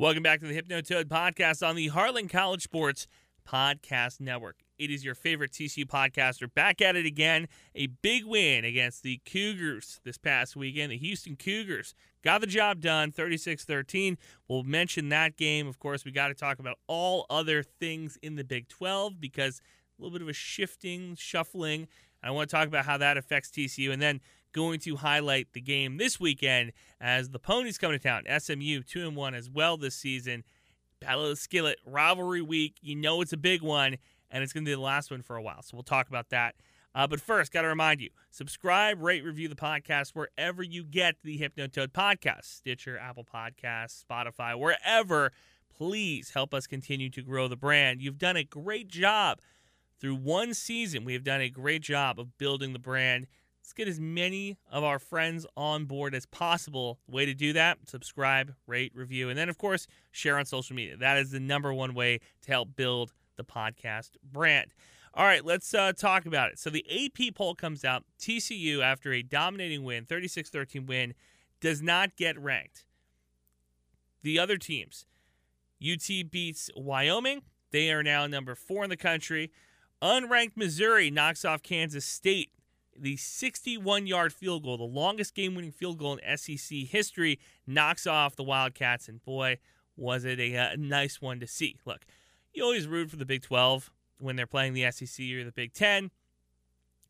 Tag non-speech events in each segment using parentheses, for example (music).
Welcome back to the Hypnotoad podcast on the Heartland College Sports Podcast Network. It is your favorite TCU podcaster back at it again. A big win against the Cougars this past weekend. The Houston Cougars got the job done 36 13. We'll mention that game. Of course, we got to talk about all other things in the Big 12 because a little bit of a shifting, shuffling. I want to talk about how that affects TCU. And then going to highlight the game this weekend as the Ponies come to town. SMU 2 and 1 as well this season. Battle of the Skillet rivalry week. You know it's a big one, and it's going to be the last one for a while. So we'll talk about that. Uh, but first, got to remind you subscribe, rate, review the podcast wherever you get the Hypnotoad podcast Stitcher, Apple Podcasts, Spotify, wherever. Please help us continue to grow the brand. You've done a great job. Through one season, we have done a great job of building the brand Let's get as many of our friends on board as possible. Way to do that, subscribe, rate, review, and then, of course, share on social media. That is the number one way to help build the podcast brand. All right, let's uh, talk about it. So the AP poll comes out. TCU, after a dominating win, 36 13 win, does not get ranked. The other teams, UT beats Wyoming. They are now number four in the country. Unranked Missouri knocks off Kansas State the 61 yard field goal, the longest game winning field goal in SEC history, knocks off the Wildcats. And boy, was it a, a, uh, nice one to see. Look, you always root for the Big 12 when they're playing the SEC or the Big 10.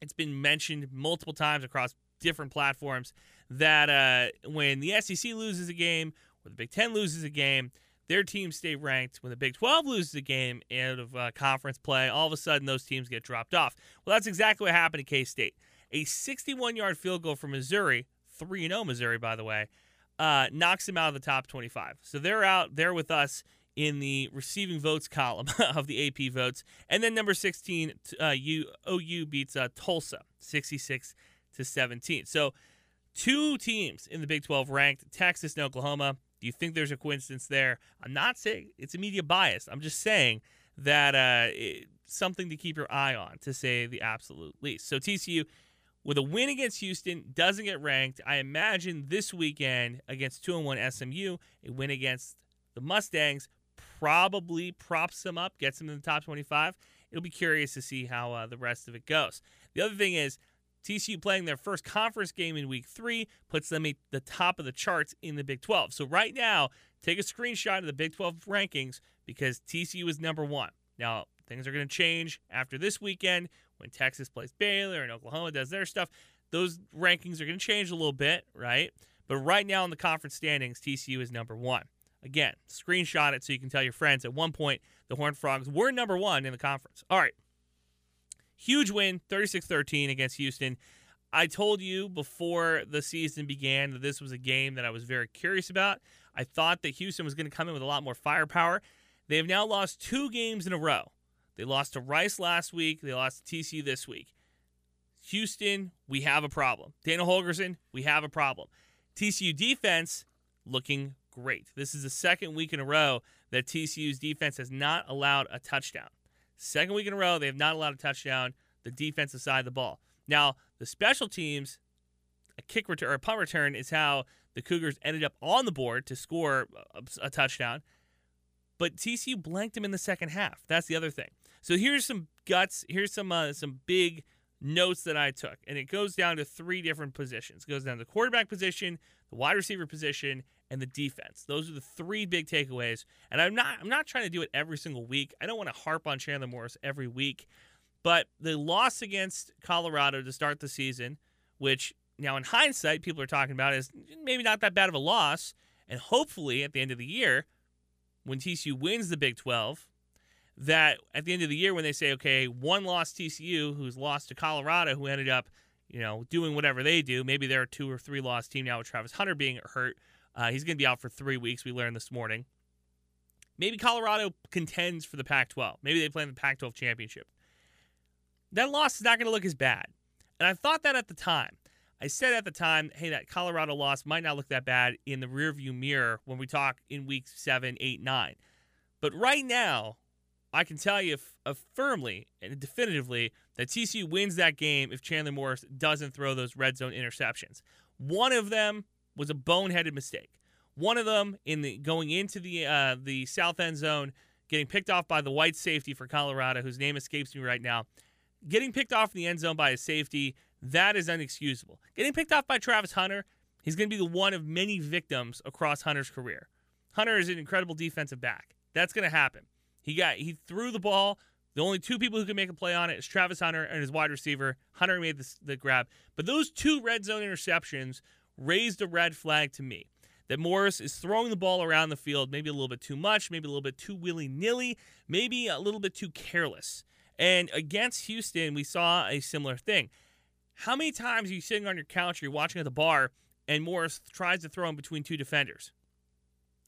It's been mentioned multiple times across different platforms that uh, when the SEC loses a game or the Big 10 loses a game, their teams stay ranked. When the Big 12 loses a game out of uh, conference play, all of a sudden those teams get dropped off. Well, that's exactly what happened to K State a 61 yard field goal from Missouri, 3 0 Missouri, by the way, uh, knocks them out of the top 25. So they're out there with us in the receiving votes column (laughs) of the AP votes. And then number 16, uh, OU beats uh, Tulsa, 66 to 17. So two teams in the Big 12 ranked, Texas and Oklahoma. Do you think there's a coincidence there? I'm not saying it's a media bias. I'm just saying that uh, it, something to keep your eye on, to say the absolute least. So TCU with a win against Houston, doesn't get ranked. I imagine this weekend against 2 and 1 SMU, a win against the Mustangs probably props them up, gets them in the top 25. It'll be curious to see how uh, the rest of it goes. The other thing is, TCU playing their first conference game in week three puts them at the top of the charts in the Big 12. So, right now, take a screenshot of the Big 12 rankings because TCU is number one. Now, things are going to change after this weekend when Texas plays Baylor and Oklahoma does their stuff, those rankings are going to change a little bit, right? But right now in the conference standings, TCU is number one. Again, screenshot it so you can tell your friends. At one point, the Horned Frogs were number one in the conference. All right. Huge win, 36 13 against Houston. I told you before the season began that this was a game that I was very curious about. I thought that Houston was going to come in with a lot more firepower. They have now lost two games in a row they lost to Rice last week. They lost to TCU this week. Houston, we have a problem. Dana Holgorsen, we have a problem. TCU defense looking great. This is the second week in a row that TCU's defense has not allowed a touchdown. Second week in a row, they have not allowed a touchdown. The defensive side of the ball. Now, the special teams, a kick return or a punt return is how the Cougars ended up on the board to score a, a touchdown. But TCU blanked them in the second half. That's the other thing. So here's some guts. Here's some uh, some big notes that I took, and it goes down to three different positions. It goes down to the quarterback position, the wide receiver position, and the defense. Those are the three big takeaways. And I'm not I'm not trying to do it every single week. I don't want to harp on Chandler Morris every week, but the loss against Colorado to start the season, which now in hindsight people are talking about is maybe not that bad of a loss, and hopefully at the end of the year, when TCU wins the Big 12 that at the end of the year when they say, okay, one lost TCU who's lost to Colorado, who ended up, you know, doing whatever they do. Maybe they're a two or three loss team now with Travis Hunter being hurt. Uh, he's going to be out for three weeks. We learned this morning. Maybe Colorado contends for the Pac-12. Maybe they play in the Pac-12 championship. That loss is not going to look as bad. And I thought that at the time. I said at the time, hey, that Colorado loss might not look that bad in the rearview mirror when we talk in weeks seven, eight, nine. But right now, I can tell you uh, firmly and definitively that TCU wins that game if Chandler Morris doesn't throw those red zone interceptions. One of them was a boneheaded mistake. One of them in the going into the uh, the south end zone, getting picked off by the white safety for Colorado, whose name escapes me right now. Getting picked off in the end zone by a safety, that is unexcusable. Getting picked off by Travis Hunter, he's going to be the one of many victims across Hunter's career. Hunter is an incredible defensive back. That's going to happen. He got he threw the ball. The only two people who can make a play on it is Travis Hunter and his wide receiver. Hunter made the, the grab. But those two red zone interceptions raised a red flag to me that Morris is throwing the ball around the field, maybe a little bit too much, maybe a little bit too willy nilly, maybe a little bit too careless. And against Houston, we saw a similar thing. How many times are you sitting on your couch or you're watching at the bar and Morris tries to throw in between two defenders?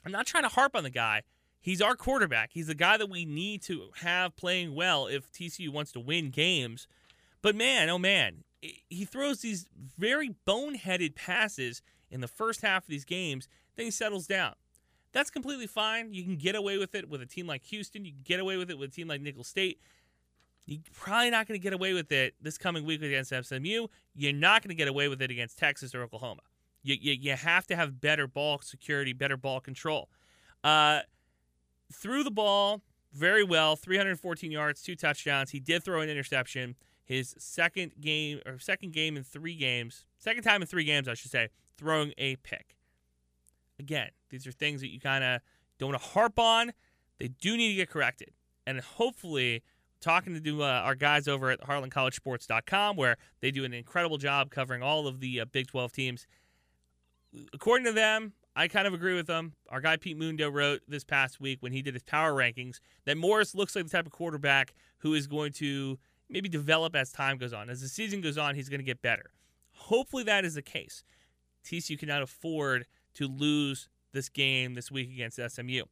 I'm not trying to harp on the guy. He's our quarterback. He's the guy that we need to have playing well if TCU wants to win games. But man, oh man, he throws these very boneheaded passes in the first half of these games, then he settles down. That's completely fine. You can get away with it with a team like Houston. You can get away with it with a team like Nicholls State. You're probably not going to get away with it this coming week against SMU. You're not going to get away with it against Texas or Oklahoma. You, you, you have to have better ball security, better ball control. Uh, threw the ball very well, 314 yards, two touchdowns. He did throw an interception. His second game or second game in three games, second time in three games, I should say, throwing a pick. Again, these are things that you kind of don't want to harp on. They do need to get corrected, and hopefully talking to uh, our guys over at HeartlandCollegeSports.com, where they do an incredible job covering all of the uh, Big 12 teams. According to them, I kind of agree with them. Our guy Pete Mundo wrote this past week when he did his power rankings that Morris looks like the type of quarterback who is going to maybe develop as time goes on. As the season goes on, he's going to get better. Hopefully, that is the case. TCU cannot afford to lose this game this week against SMU.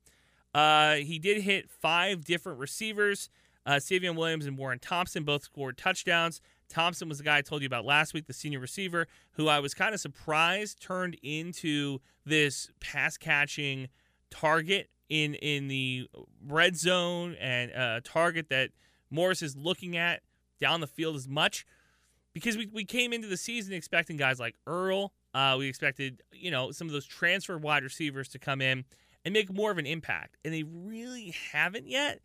Uh, he did hit five different receivers. Uh, Savion Williams and Warren Thompson both scored touchdowns. Thompson was the guy I told you about last week, the senior receiver, who I was kind of surprised turned into this pass catching target in in the red zone and a target that Morris is looking at down the field as much because we, we came into the season expecting guys like Earl. Uh, we expected, you know, some of those transfer wide receivers to come in and make more of an impact. And they really haven't yet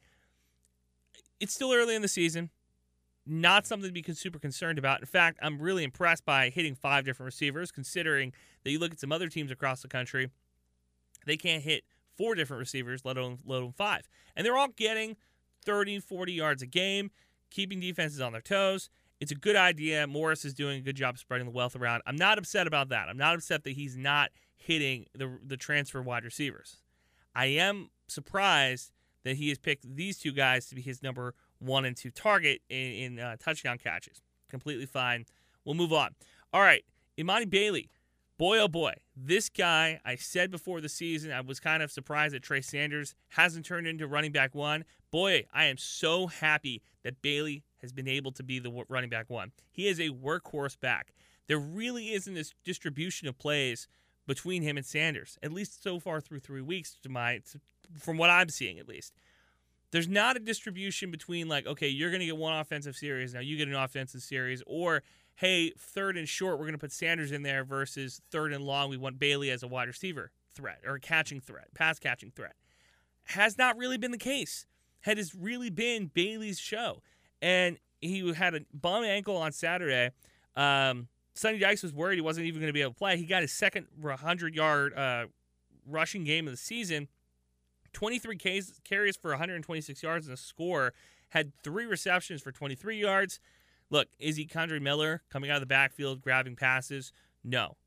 it's still early in the season. Not something to be super concerned about. In fact, I'm really impressed by hitting five different receivers, considering that you look at some other teams across the country, they can't hit four different receivers, let alone, let alone five. And they're all getting 30, 40 yards a game, keeping defenses on their toes. It's a good idea. Morris is doing a good job spreading the wealth around. I'm not upset about that. I'm not upset that he's not hitting the, the transfer wide receivers. I am surprised that he has picked these two guys to be his number one and two target in, in uh, touchdown catches. Completely fine. We'll move on. All right, Emani Bailey. Boy, oh boy, this guy, I said before the season, I was kind of surprised that Trey Sanders hasn't turned into running back one. Boy, I am so happy that Bailey has been able to be the running back one. He is a workhorse back. There really isn't this distribution of plays between him and Sanders, at least so far through three weeks, to my from what I'm seeing at least. There's not a distribution between like, okay, you're going to get one offensive series, now you get an offensive series, or hey, third and short, we're going to put Sanders in there versus third and long, we want Bailey as a wide receiver threat or a catching threat, pass catching threat. Has not really been the case. Had has really been Bailey's show. And he had a bum ankle on Saturday. Um, Sonny Dykes was worried he wasn't even going to be able to play. He got his second 100 yard uh, rushing game of the season. 23 carries for 126 yards and a score. Had three receptions for 23 yards. Look, is he Kendre Miller coming out of the backfield grabbing passes? No.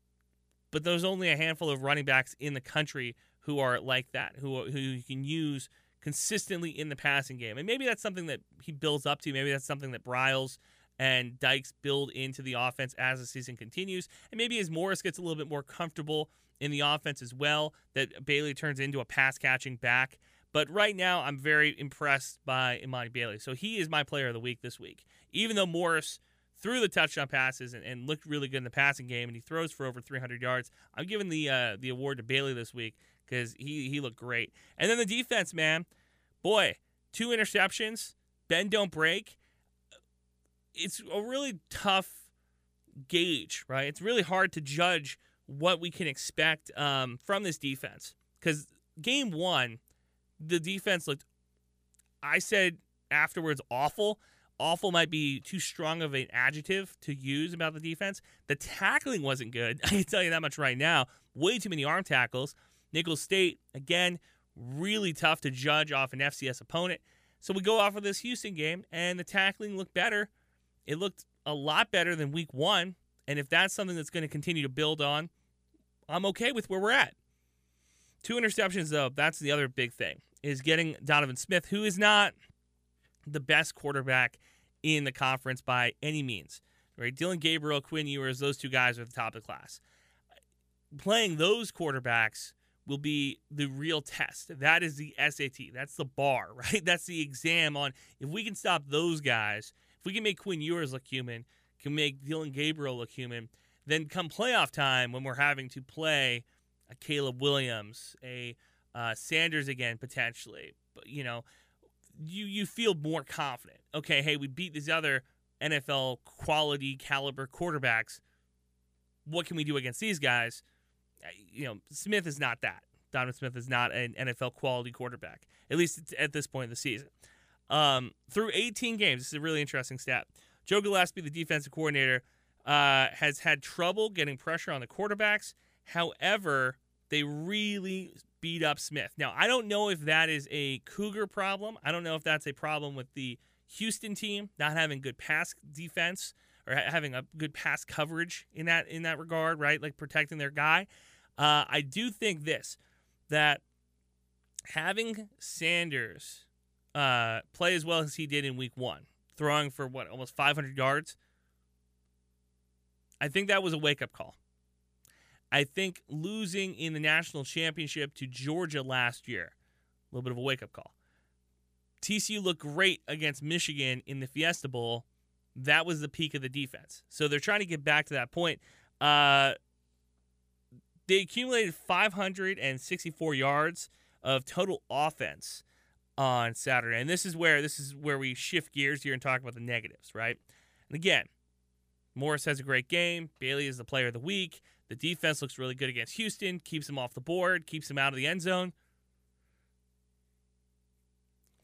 But there's only a handful of running backs in the country who are like that, who, who you can use consistently in the passing game. And maybe that's something that he builds up to. Maybe that's something that Briles and Dykes build into the offense as the season continues. And maybe as Morris gets a little bit more comfortable in the offense as well, that Bailey turns into a pass catching back. But right now, I'm very impressed by Emani Bailey. So he is my player of the week this week. Even though Morris threw the touchdown passes and, and looked really good in the passing game, and he throws for over 300 yards, I'm giving the uh, the award to Bailey this week because he he looked great. And then the defense, man, boy, two interceptions, Ben don't break. It's a really tough gauge, right? It's really hard to judge what we can expect um, from this defense. Because game one, the defense looked, I said afterwards, awful. Awful might be too strong of an adjective to use about the defense. The tackling wasn't good. (laughs) I can tell you that much right now. Way too many arm tackles. Nicholls State, again, really tough to judge off an FCS opponent. So we go off of this Houston game, and the tackling looked better. It looked a lot better than week one. And if that's something that's going to continue to build on, I'm okay with where we're at. Two interceptions, though, that's the other big thing, is getting Donovan Smith, who is not the best quarterback in the conference by any means. Right? Dillon Gabriel, Quinn Ewers, those two guys are at the top of the class. Playing those quarterbacks will be the real test. That is the SAT. That's the bar, (laughs) right? That's the exam on if we can stop those guys, if we can make Quinn Ewers look human, can make Dillon Gabriel look human, then come playoff time when we're having to play a Caleb Williams, a uh, Sanders again potentially, but you know, you you feel more confident. Okay, hey, we beat these other NFL quality caliber quarterbacks. What can we do against these guys? You know, Smith is not that. Donovan Smith is not an NFL quality quarterback, at least at this point in the season. Um, through 18 games, this is a really interesting stat. Joe Gillespie, the defensive coordinator, uh, has had trouble getting pressure on the quarterbacks. However, they really beat up Smith. Now, I don't know if that is a Cougar problem. I don't know if that's a problem with the Houston team not having good pass defense or having a good pass coverage in that in that regard, right? Like protecting their guy. Uh, I do think this that having Sanders uh, play as well as he did in Week One, throwing for what almost 500 yards. I think that was a wake up call. I think losing in the national championship to Georgia last year, a little bit of a wake up call. TCU looked great against Michigan in the Fiesta Bowl. That was the peak of the defense. So they're trying to get back to that point. Uh, they accumulated 564 yards of total offense on Saturday, and this is where this is where we shift gears here and talk about the negatives, right? And again, Morris has a great game. Bailey is the player of the week. The defense looks really good against Houston, keeps him off the board, keeps him out of the end zone.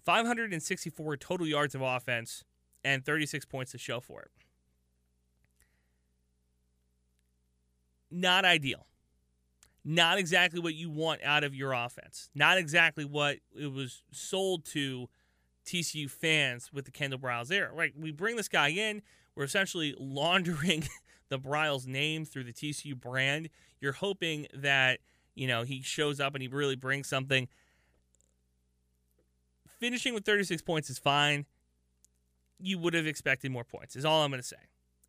564 total yards of offense and 36 points to show for it. Not ideal. Not exactly what you want out of your offense. Not exactly what it was sold to TCU fans with the Kendall Briles era. Right? We bring this guy in, we're essentially (laughs) laundering the Briles name through the TCU brand. You're hoping that, you know, he shows up and he really brings something. Finishing with 36 points is fine. You would have expected more points, is all I'm going to say.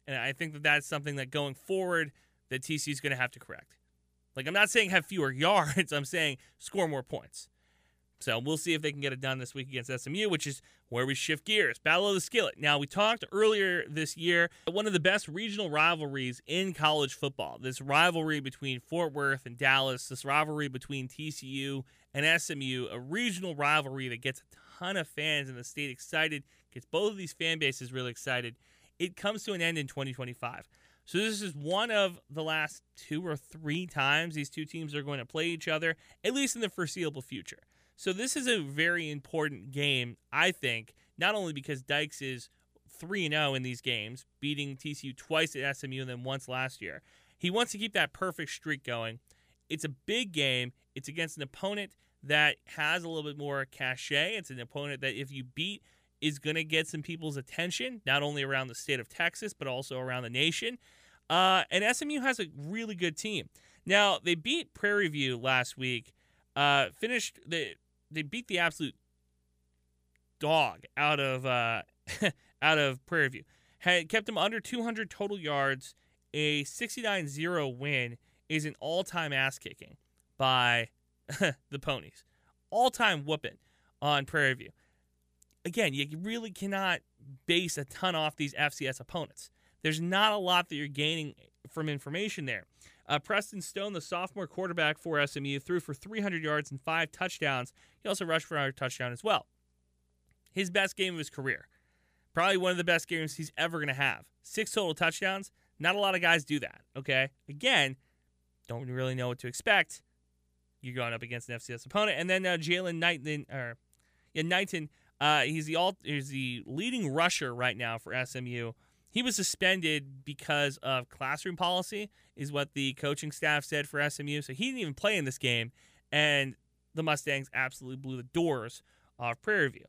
And I think that that's something that going forward that TCU is going to have to correct. Like, I'm not saying have fewer (laughs) yards, I'm saying score more points. So we'll see if they can get it done this week against SMU, which is where we shift gears. Battle of the Skillet. Now, we talked earlier this year one of the best regional rivalries in college football. This rivalry between Fort Worth and Dallas, this rivalry between TCU and SMU, a regional rivalry that gets a ton of fans in the state excited, gets both of these fan bases really excited. It comes to an end in 2025. So this is one of the last two or three times these two teams are going to play each other, at least in the foreseeable future. So this is a very important game, I think, not only because Dykes is 3 0 in these games, beating TCU twice at SMU and then once last year. He wants to keep that perfect streak going. It's a big game. It's against an opponent that has a little bit more cachet. It's an opponent that, if you beat, is going to get some people's attention, not only around the state of Texas, but also around the nation. Uh, and SMU has a really good team. Now, they beat Prairie View last week, uh, finished the they beat the absolute dog out of uh, (laughs) out of Prairie View. Had kept them under 200 total yards. A 69-0 win is an all-time ass kicking by (laughs) the Ponies. All-time whooping on Prairie View. Again, you really cannot base a ton off these FCS opponents. There's not a lot that you're gaining from information there. Uh, Preston Stone, the sophomore quarterback for SMU, threw for 300 yards and five touchdowns. He also rushed for a touchdown as well. His best game of his career. Probably one of the best games he's ever going to have. Six total touchdowns. Not a lot of guys do that, okay? Again, don't really know what to expect. You're going up against an FCS opponent, and then uh, Jalen Knighton, or yeah, Knighton, uh, he's the all he's the leading rusher right now for SMU. He was suspended because of classroom policy, is what the coaching staff said for SMU. So he didn't even play in this game, and the Mustangs absolutely blew the doors off Prairie View.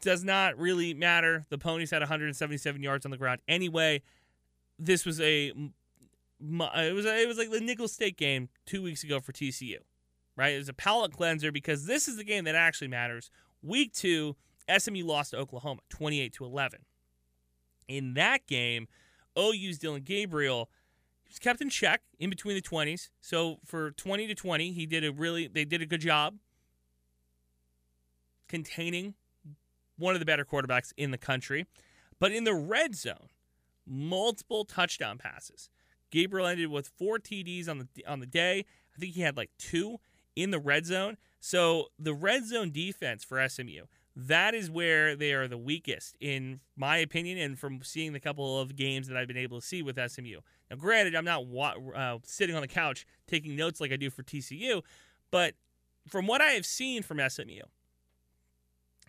Does not really matter. The Ponies had 177 yards on the ground anyway. This was a it was it was like the Nicholls State game two weeks ago for TCU, right? It was a palate cleanser because this is the game that actually matters. Week two, SMU lost to Oklahoma, 28 to 11. In that game, OU's Dillon Gabriel he was kept in check in between the 20s. So for 20 to 20, he did a really they did a good job containing one of the better quarterbacks in the country. But in the red zone, multiple touchdown passes. Gabriel ended with four TDs on the on the day. I think he had like two in the red zone. So the red zone defense for SMU, that is where they are the weakest, in my opinion, and from seeing the couple of games that I've been able to see with SMU. Now, granted, I'm not uh, sitting on the couch taking notes like I do for TCU, but from what I have seen from SMU,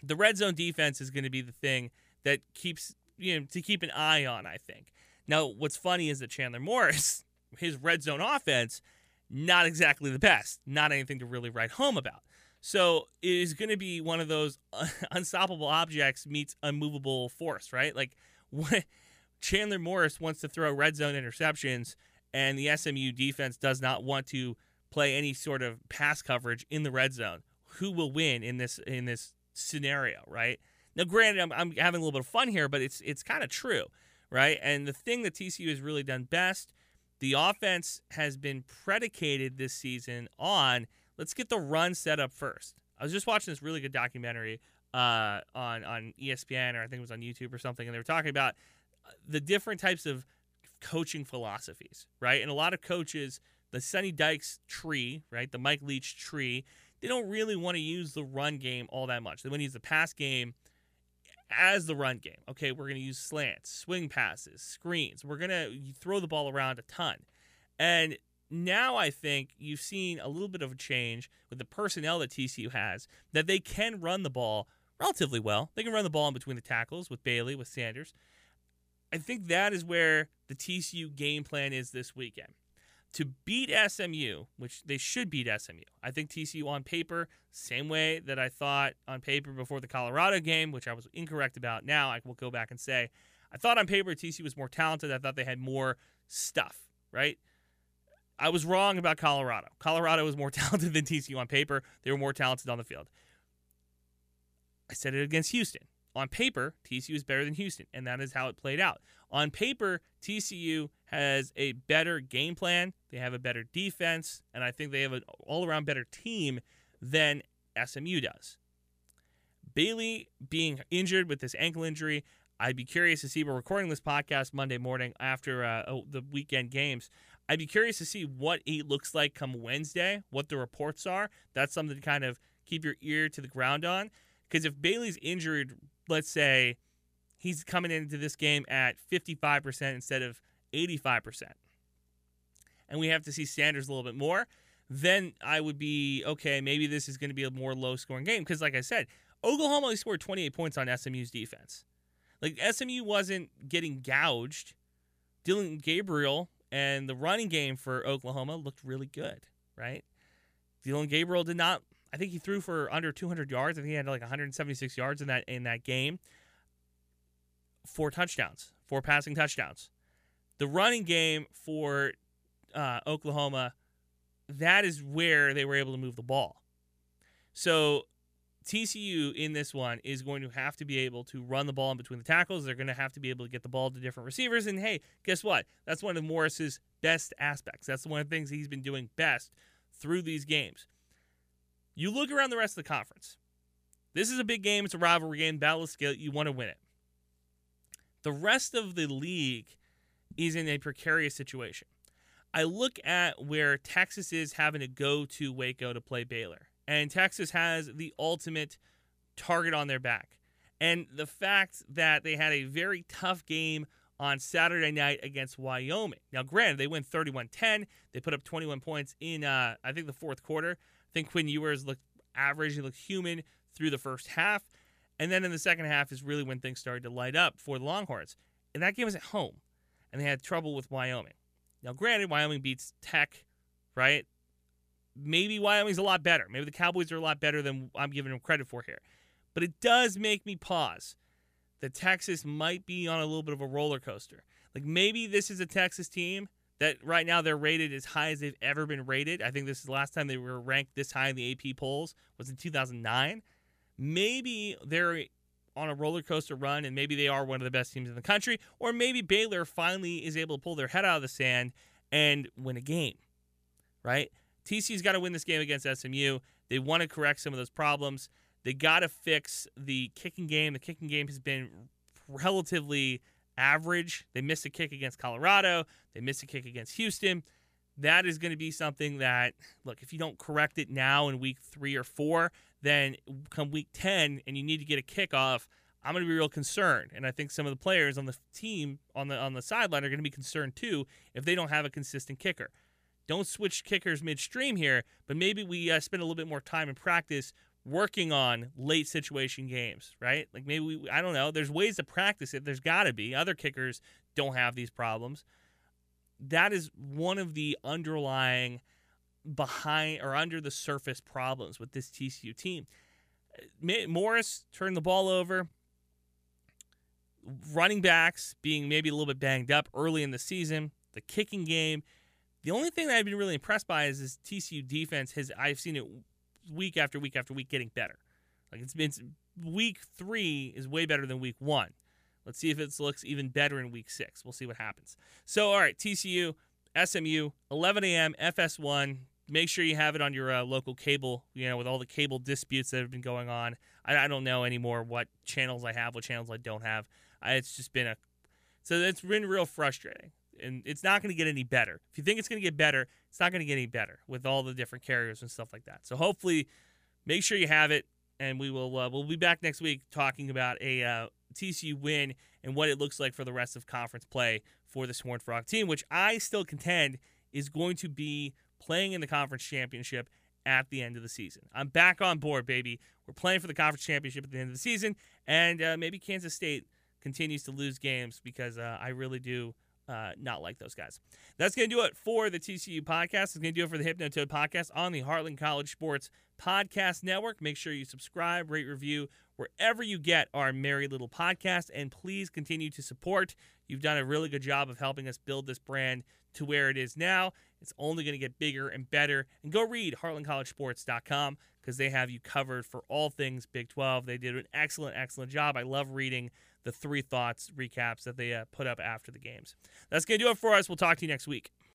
the red zone defense is going to be the thing that keeps you know to keep an eye on. I think. Now, what's funny is that Chandler Morris, (laughs) his red zone offense, not exactly the best. Not anything to really write home about. So it is going to be one of those (laughs) unstoppable objects meets unmovable force, right? Like (laughs) Chandler Morris wants to throw red zone interceptions, and the SMU defense does not want to play any sort of pass coverage in the red zone. Who will win in this in this scenario, right? Now, granted, I'm, I'm having a little bit of fun here, but it's it's kind of true, right? And the thing that TCU has really done best, the offense has been predicated this season on let's get the run set up first. I was just watching this really good documentary uh, on on ESPN or I think it was on YouTube or something, and they were talking about uh, the different types of coaching philosophies, right? And a lot of coaches, the Sonny Dykes tree, right, the Mike Leach tree, they don't really want to use the run game all that much. They want to use the pass game as the run game. Okay, we're going to use slants, swing passes, screens. We're going to throw the ball around a ton. And now I think you've seen a little bit of a change with the personnel that TCU has that they can run the ball relatively well. They can run the ball in between the tackles with Bailey, with Sanders. I think that is where the TCU game plan is this weekend. To beat SMU, which they should beat SMU. I think TCU on paper, same way that I thought on paper before the Colorado game, which I was incorrect about. Now I will go back and say I thought on paper TCU was more talented. I thought they had more stuff, right? I was wrong about Colorado. Colorado was more (laughs) talented than TCU on paper. They were more talented on the field. I said it against Houston. On paper, TCU is better than Houston, and that is how it played out. On paper, TCU has a better game plan. They have a better defense, and I think they have an all around better team than SMU does. Bailey being injured with this ankle injury, I'd be curious to see. We're recording this podcast Monday morning after uh, oh, the weekend games. I'd be curious to see what he looks like come Wednesday, what the reports are. That's something to kind of keep your ear to the ground on. Because if Bailey's injured, let's say he's coming into this game at 55% instead of 85%, and we have to see Sanders a little bit more, then I would be okay, maybe this is going to be a more low scoring game. Because, like I said, Oklahoma only scored 28 points on SMU's defense. Like, SMU wasn't getting gouged. Dillon Gabriel and the running game for Oklahoma looked really good, right? Dillon Gabriel did not. I think he threw for under 200 yards. I think he had like 176 yards in that in that game. Four touchdowns, four passing touchdowns. The running game for uh, Oklahoma, that is where they were able to move the ball. So TCU in this one is going to have to be able to run the ball in between the tackles. They're going to have to be able to get the ball to different receivers. And hey, guess what? That's one of Morris's best aspects. That's one of the things he's been doing best through these games. You look around the rest of the conference. This is a big game. It's a rivalry game, battle of skill. You want to win it. The rest of the league is in a precarious situation. I look at where Texas is having to go to Waco to play Baylor and Texas has the ultimate target on their back. And the fact that they had a very tough game on Saturday night against Wyoming. Now, granted, they win 31 10. They put up 21 points in, uh, I think, the fourth quarter. I think Quinn Ewers looked average. He looked human through the first half. And then in the second half is really when things started to light up for the Longhorns. And that game was at home, and they had trouble with Wyoming. Now, granted, Wyoming beats Tech, right? Maybe Wyoming's a lot better. Maybe the Cowboys are a lot better than I'm giving them credit for here. But it does make me pause that Texas might be on a little bit of a roller coaster. Like maybe this is a Texas team that right now they're rated as high as they've ever been rated. I think this is the last time they were ranked this high in the AP polls was in 2009. Maybe they're on a roller coaster run and maybe they are one of the best teams in the country or maybe Baylor finally is able to pull their head out of the sand and win a game. Right? TC's got to win this game against SMU. They want to correct some of those problems. They got to fix the kicking game. The kicking game has been relatively average. They missed a kick against Colorado. They missed a kick against Houston. That is going to be something that, look, if you don't correct it now in week three or four, then come week 10 and you need to get a kickoff, I'm going to be real concerned. And I think some of the players on the team on the on the sideline are going to be concerned too if they don't have a consistent kicker. Don't switch kickers midstream here, but maybe we uh, spend a little bit more time in practice working on late situation games, right? Like maybe we, I don't know. There's ways to practice it. There's got to be. Other kickers don't have these problems. That is one of the underlying behind or under the surface problems with this TCU team. Morris turned the ball over. Running backs being maybe a little bit banged up early in the season. The kicking game. The only thing that I've been really impressed by is this TCU defense has I've seen it week after week after week getting better. Like it's been week three is way better than week one. Let's see if it looks even better in week six. We'll see what happens. So, all right, TCU, SMU, 11 a.m. FS1. Make sure you have it on your uh, local cable. You know, with all the cable disputes that have been going on. I, I, don't know anymore what channels I have, what channels I don't have. I, it's just been a so it's been real frustrating and it's not going to get any better. If you think it's going to get better, it's not going to get any better with all the different carriers and stuff like that. So hopefully, make sure you have it, and we will uh, we'll be back next week talking about a uh, TCU win and what it looks like for the rest of conference play for the Horned Frog team, which I still contend is going to be playing in the conference championship at the end of the season. I'm back on board, baby. We're playing for the conference championship at the end of the season, and uh, maybe Kansas State continues to lose games because uh, I really do uh, not like those guys. That's going to do it for the TCU podcast. It's going to do it for the Hypnotoad podcast on the Heartland College Sports Podcast Network. Make sure you subscribe, rate, review wherever you get our merry little podcast, and please continue to support. You've done a really good job of helping us build this brand to where it is now. It's only going to get bigger and better. And go read heartlandcollegesports.com because they have you covered for all things Big 12. They did an excellent, excellent job. I love reading the three thoughts recaps that they uh, put up after the games. That's going to do it for us. We'll talk to you next week.